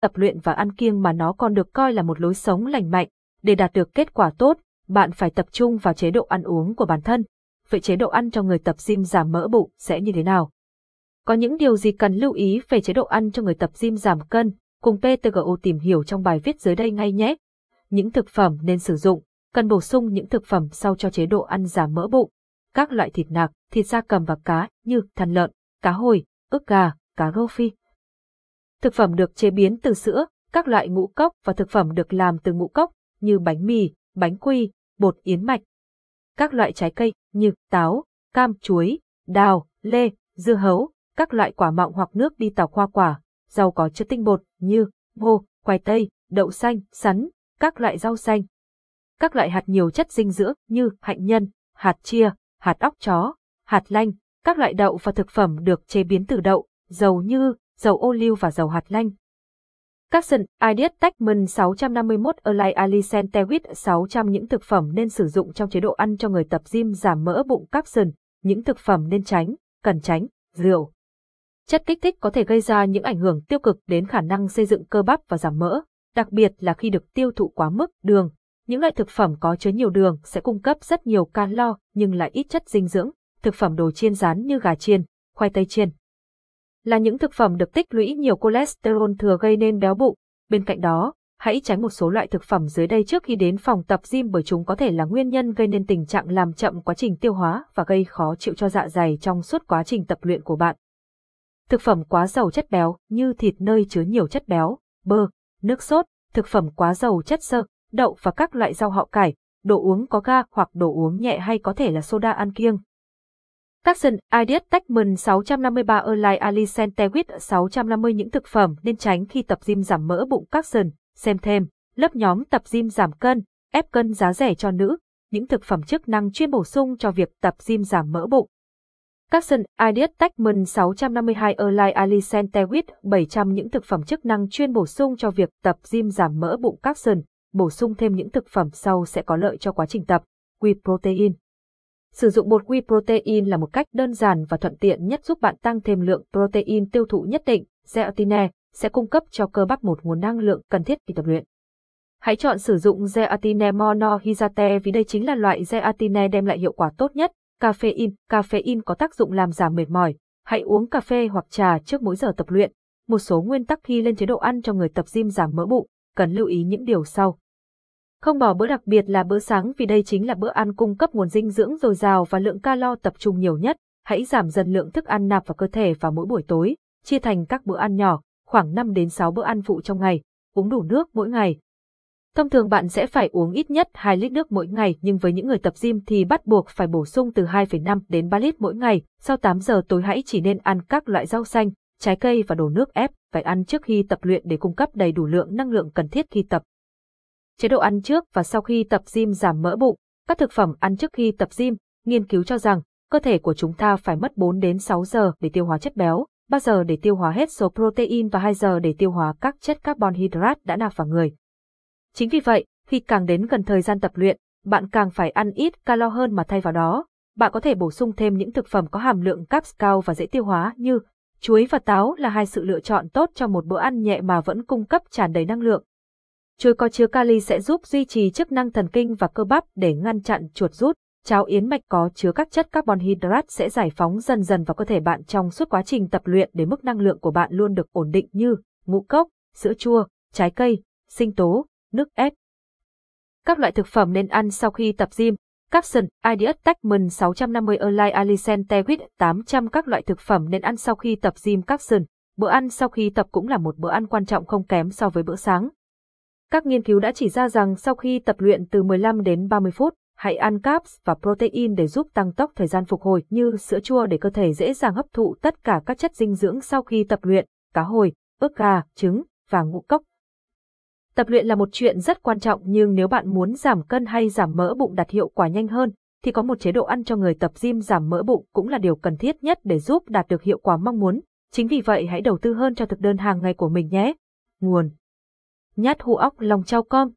tập luyện và ăn kiêng mà nó còn được coi là một lối sống lành mạnh. Để đạt được kết quả tốt, bạn phải tập trung vào chế độ ăn uống của bản thân. Vậy chế độ ăn cho người tập gym giảm mỡ bụng sẽ như thế nào? Có những điều gì cần lưu ý về chế độ ăn cho người tập gym giảm cân? Cùng PTGO tìm hiểu trong bài viết dưới đây ngay nhé. Những thực phẩm nên sử dụng, cần bổ sung những thực phẩm sau cho chế độ ăn giảm mỡ bụng. Các loại thịt nạc, thịt da cầm và cá như thằn lợn, cá hồi, ức gà, cá rô phi. Thực phẩm được chế biến từ sữa, các loại ngũ cốc và thực phẩm được làm từ ngũ cốc như bánh mì, bánh quy, bột yến mạch. Các loại trái cây như táo, cam, chuối, đào, lê, dưa hấu, các loại quả mọng hoặc nước đi tàu hoa quả, rau có chất tinh bột như ngô, khoai tây, đậu xanh, sắn, các loại rau xanh. Các loại hạt nhiều chất dinh dưỡng như hạnh nhân, hạt chia, hạt óc chó, hạt lanh, các loại đậu và thực phẩm được chế biến từ đậu, dầu như dầu ô liu và dầu hạt lanh. Capson, Ideas Techman 651 Align Alicentewit 600 những thực phẩm nên sử dụng trong chế độ ăn cho người tập gym giảm mỡ bụng Capson, những thực phẩm nên tránh, cần tránh, rượu. Chất kích thích có thể gây ra những ảnh hưởng tiêu cực đến khả năng xây dựng cơ bắp và giảm mỡ, đặc biệt là khi được tiêu thụ quá mức đường. Những loại thực phẩm có chứa nhiều đường sẽ cung cấp rất nhiều calo nhưng lại ít chất dinh dưỡng, thực phẩm đồ chiên rán như gà chiên, khoai tây chiên, là những thực phẩm được tích lũy nhiều cholesterol thừa gây nên béo bụng. Bên cạnh đó, hãy tránh một số loại thực phẩm dưới đây trước khi đến phòng tập gym bởi chúng có thể là nguyên nhân gây nên tình trạng làm chậm quá trình tiêu hóa và gây khó chịu cho dạ dày trong suốt quá trình tập luyện của bạn. Thực phẩm quá giàu chất béo như thịt nơi chứa nhiều chất béo, bơ, nước sốt, thực phẩm quá giàu chất xơ, đậu và các loại rau họ cải, đồ uống có ga hoặc đồ uống nhẹ hay có thể là soda ăn kiêng. Capson, Ideas Techman 653 Align Alicentewit 650 những thực phẩm nên tránh khi tập gym giảm mỡ bụng. Capson, xem thêm, lớp nhóm tập gym giảm cân, ép cân giá rẻ cho nữ, những thực phẩm chức năng chuyên bổ sung cho việc tập gym giảm mỡ bụng. Capson, Ideas Techman 652 Align Alicentewit 700 những thực phẩm chức năng chuyên bổ sung cho việc tập gym giảm mỡ bụng. Capson, bổ sung thêm những thực phẩm sau sẽ có lợi cho quá trình tập. Whey protein. Sử dụng bột whey protein là một cách đơn giản và thuận tiện nhất giúp bạn tăng thêm lượng protein tiêu thụ nhất định. Zeatine sẽ cung cấp cho cơ bắp một nguồn năng lượng cần thiết khi tập luyện. Hãy chọn sử dụng Zeatine monohydrate vì đây chính là loại Zeatine đem lại hiệu quả tốt nhất. Caffeine, caffeine có tác dụng làm giảm mệt mỏi. Hãy uống cà phê hoặc trà trước mỗi giờ tập luyện. Một số nguyên tắc khi lên chế độ ăn cho người tập gym giảm mỡ bụng, cần lưu ý những điều sau. Không bỏ bữa đặc biệt là bữa sáng vì đây chính là bữa ăn cung cấp nguồn dinh dưỡng dồi dào và lượng calo tập trung nhiều nhất. Hãy giảm dần lượng thức ăn nạp vào cơ thể vào mỗi buổi tối, chia thành các bữa ăn nhỏ, khoảng 5 đến 6 bữa ăn phụ trong ngày, uống đủ nước mỗi ngày. Thông thường bạn sẽ phải uống ít nhất 2 lít nước mỗi ngày nhưng với những người tập gym thì bắt buộc phải bổ sung từ 2,5 đến 3 lít mỗi ngày. Sau 8 giờ tối hãy chỉ nên ăn các loại rau xanh, trái cây và đồ nước ép, phải ăn trước khi tập luyện để cung cấp đầy đủ lượng năng lượng cần thiết khi tập chế độ ăn trước và sau khi tập gym giảm mỡ bụng, các thực phẩm ăn trước khi tập gym, nghiên cứu cho rằng cơ thể của chúng ta phải mất 4 đến 6 giờ để tiêu hóa chất béo, 3 giờ để tiêu hóa hết số protein và 2 giờ để tiêu hóa các chất carbon hydrate đã nạp vào người. Chính vì vậy, khi càng đến gần thời gian tập luyện, bạn càng phải ăn ít calo hơn mà thay vào đó, bạn có thể bổ sung thêm những thực phẩm có hàm lượng carbs cao và dễ tiêu hóa như chuối và táo là hai sự lựa chọn tốt cho một bữa ăn nhẹ mà vẫn cung cấp tràn đầy năng lượng. Chuối có chứa kali sẽ giúp duy trì chức năng thần kinh và cơ bắp để ngăn chặn chuột rút. Cháo yến mạch có chứa các chất carbon hydrate sẽ giải phóng dần dần vào cơ thể bạn trong suốt quá trình tập luyện để mức năng lượng của bạn luôn được ổn định như ngũ cốc, sữa chua, trái cây, sinh tố, nước ép. Các loại thực phẩm nên ăn sau khi tập gym. Capson, Ideas Techman 650 Align Alicent Tewit 800 các loại thực phẩm nên ăn sau khi tập gym Capson. Bữa ăn sau khi tập cũng là một bữa ăn quan trọng không kém so với bữa sáng. Các nghiên cứu đã chỉ ra rằng sau khi tập luyện từ 15 đến 30 phút, hãy ăn carbs và protein để giúp tăng tốc thời gian phục hồi như sữa chua để cơ thể dễ dàng hấp thụ tất cả các chất dinh dưỡng sau khi tập luyện, cá hồi, ức gà, trứng và ngũ cốc. Tập luyện là một chuyện rất quan trọng nhưng nếu bạn muốn giảm cân hay giảm mỡ bụng đạt hiệu quả nhanh hơn, thì có một chế độ ăn cho người tập gym giảm mỡ bụng cũng là điều cần thiết nhất để giúp đạt được hiệu quả mong muốn. Chính vì vậy hãy đầu tư hơn cho thực đơn hàng ngày của mình nhé. Nguồn nhát hũ óc lòng trao con.